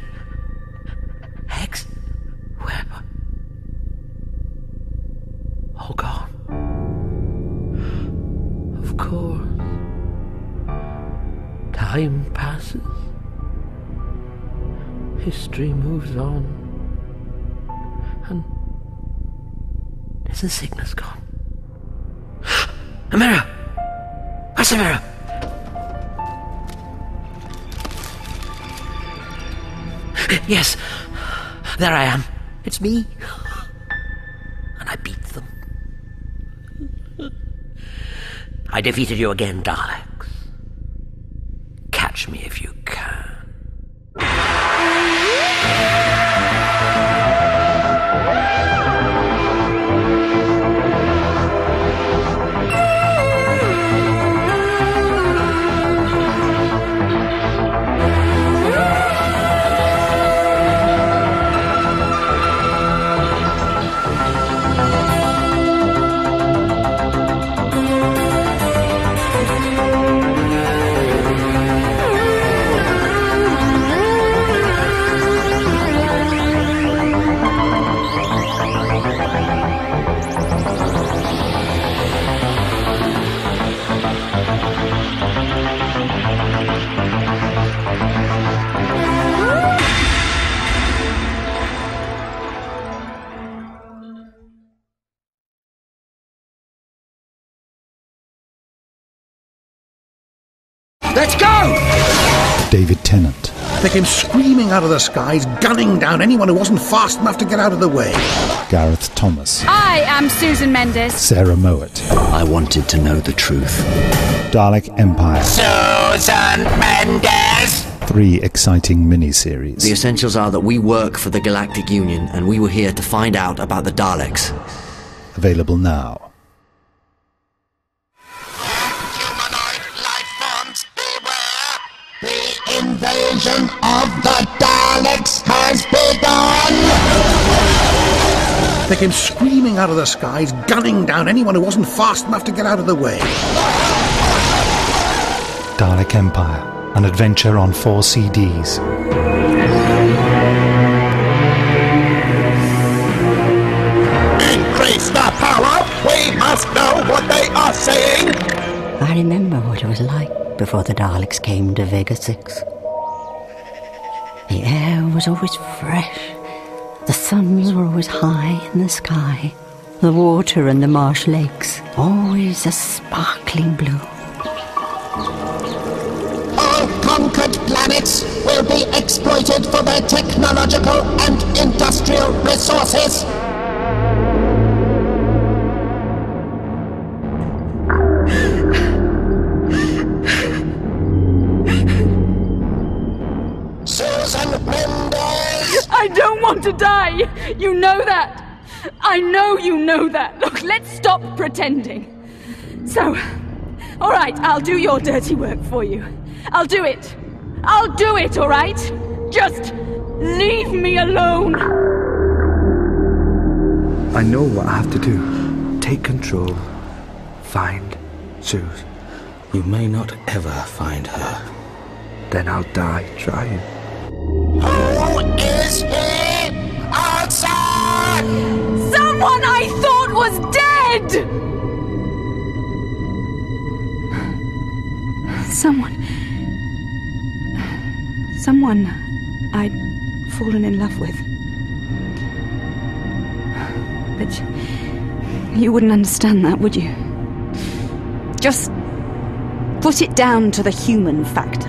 Hex, where? All oh, gone. Of course. Time passes. History moves on. And is the sickness gone? Amira! Where's the Yes, there I am. It's me. And I beat them. I defeated you again, Daleks. David Tennant. They came screaming out of the skies, gunning down anyone who wasn't fast enough to get out of the way. Gareth Thomas. I am Susan Mendes. Sarah Mowat. I wanted to know the truth. Dalek Empire. Susan Mendes! Three exciting miniseries. The essentials are that we work for the Galactic Union, and we were here to find out about the Daleks. Available now. Invasion of the Daleks has begun! They came screaming out of the skies, gunning down anyone who wasn't fast enough to get out of the way. Dalek Empire. An adventure on four CDs. Increase the power! We must know what they are saying! I remember what it was like before the Daleks came to Vega 6. The air was always fresh. The suns were always high in the sky. The water in the marsh lakes always a sparkling blue. All conquered planets will be exploited for their technological and industrial resources. I don't want to die! You know that! I know you know that! Look, let's stop pretending. So, alright, I'll do your dirty work for you. I'll do it. I'll do it, alright? Just leave me alone! I know what I have to do. Take control. Find Suze. You may not ever find her. Then I'll die trying. Oh. Someone I thought was dead! Someone. Someone I'd fallen in love with. But you wouldn't understand that, would you? Just put it down to the human factor.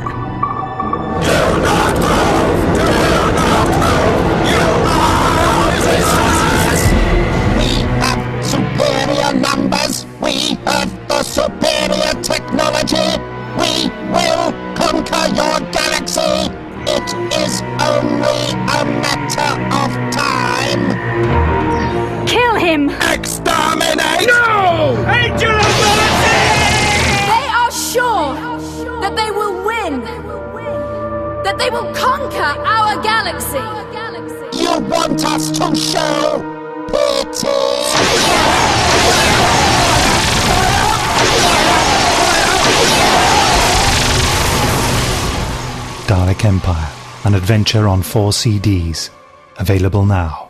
An adventure on four CDs. Available now.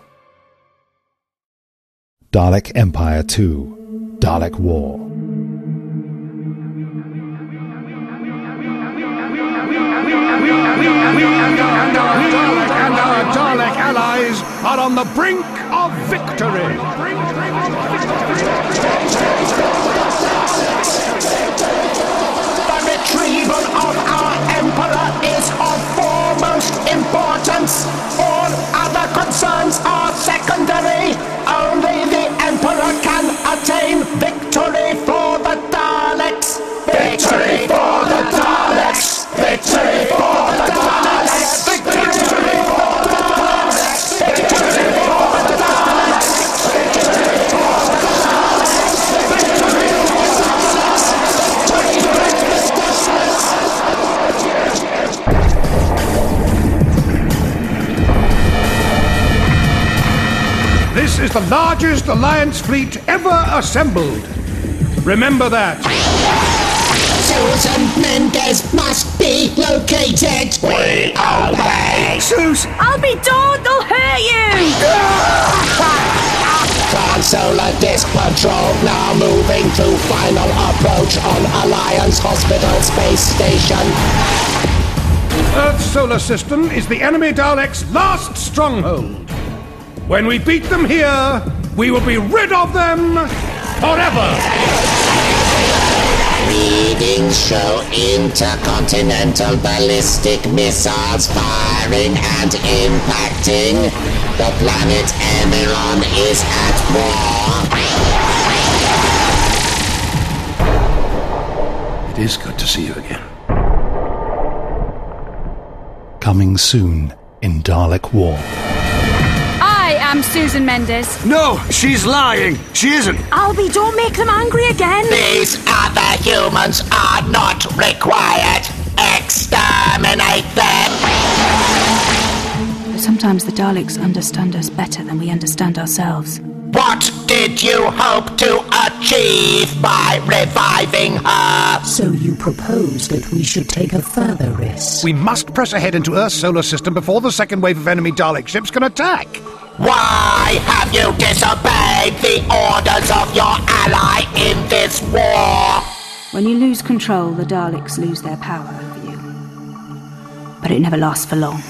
Dalek Empire 2. Dalek War. And our Dalek allies are on the brink of victory. The largest Alliance fleet ever assembled. Remember that. Susan Mendes must be located. We obey. Zeus! I'll be darned, they'll hurt you! Consolar Disc Patrol now moving to final approach on Alliance Hospital Space Station. Earth's solar system is the enemy Daleks' last stronghold. When we beat them here, we will be rid of them forever. Readings show intercontinental ballistic missiles firing and impacting. The planet Emeron is at war. It is good to see you again. Coming soon in Dalek War. I am Susan Mendes. No, she's lying. She isn't. Alby, don't make them angry again. These other humans are not required. Exterminate them. But sometimes the Daleks understand us better than we understand ourselves. What did you hope to achieve by reviving her? So you propose that we should take a further risk? We must press ahead into Earth's solar system before the second wave of enemy Dalek ships can attack. Why have you disobeyed the orders of your ally in this war? When you lose control, the Daleks lose their power over you. But it never lasts for long.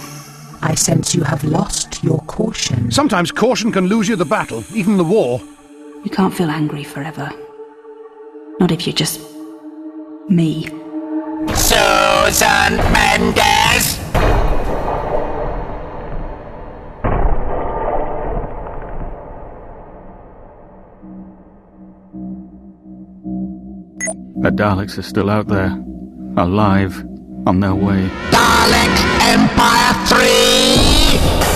I sense you have lost your caution. Sometimes caution can lose you the battle, even the war. You can't feel angry forever. Not if you're just. me. Susan Mendes! The Daleks are still out there, alive, on their way. Dalek Empire 3!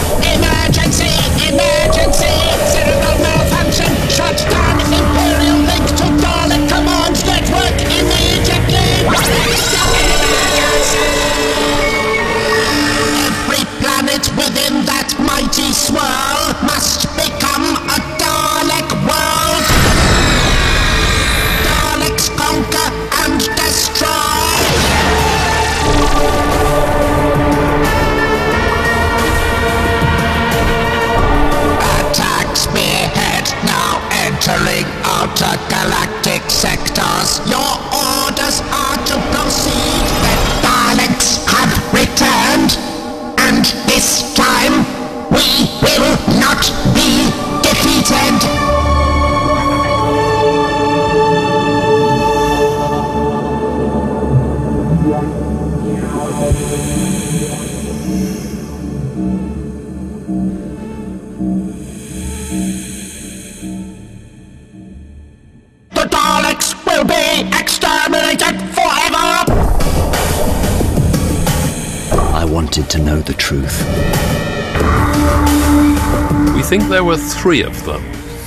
Think there were three of them.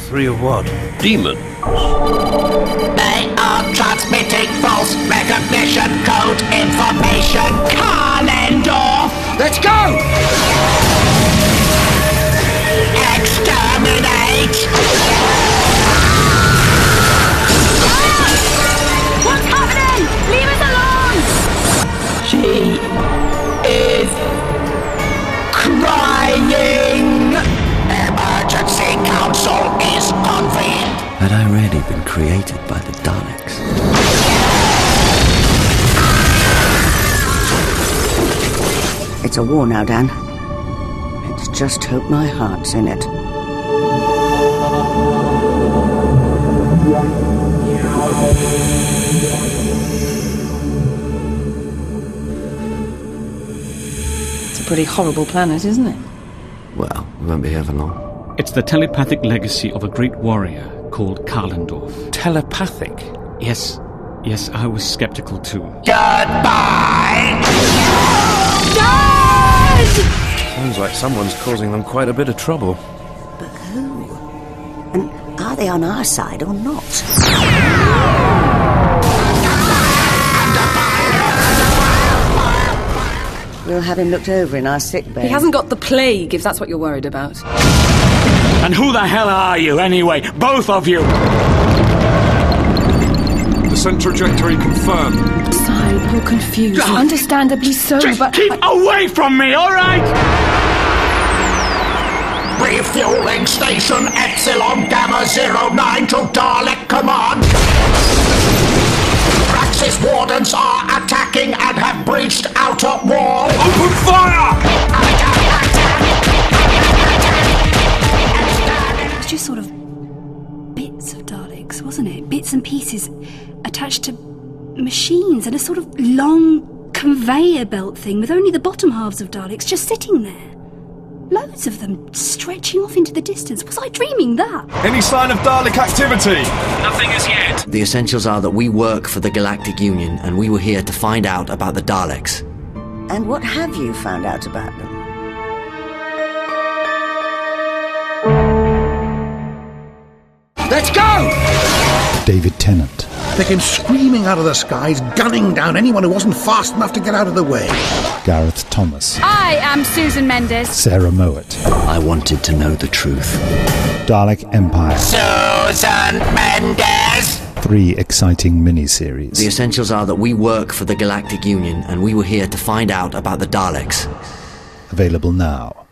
Three of what? Demons. They are transmitting false recognition code information. Kalendorf! Let's go! Exterminate! I been created by the Daleks? It's a war now, Dan. Let's just hope my heart's in it. It's a pretty horrible planet, isn't it? Well, we won't be here for long. It's the telepathic legacy of a great warrior called Kalendorf. Telepathic? Yes, yes, I was skeptical too. Goodbye! Sounds like someone's causing them quite a bit of trouble. But who? And are they on our side or not? We'll have him looked over in our sick bay. He hasn't got the plague, if that's what you're worried about. And who the hell are you, anyway? Both of you! Descent trajectory confirmed. Sorry, you're confused. Understandably so, Just but. keep away from me, alright? Refueling station Epsilon Gamma 09 to Dalek Command. Praxis wardens are attacking and have breached outer wall. Open fire! Just sort of bits of Daleks, wasn't it? Bits and pieces attached to machines and a sort of long conveyor belt thing with only the bottom halves of Daleks just sitting there. Loads of them stretching off into the distance. Was I dreaming that? Any sign of Dalek activity? Nothing as yet. The essentials are that we work for the Galactic Union and we were here to find out about the Daleks. And what have you found out about them? Let's go! David Tennant, They came screaming out of the skies, gunning down anyone who wasn't fast enough to get out of the way. Gareth Thomas, I am Susan Mendes. Sarah Mowat, I wanted to know the truth. Dalek Empire, Susan Mendes! three exciting miniseries. The essentials are that we work for the Galactic Union and we were here to find out about the Daleks. Available now.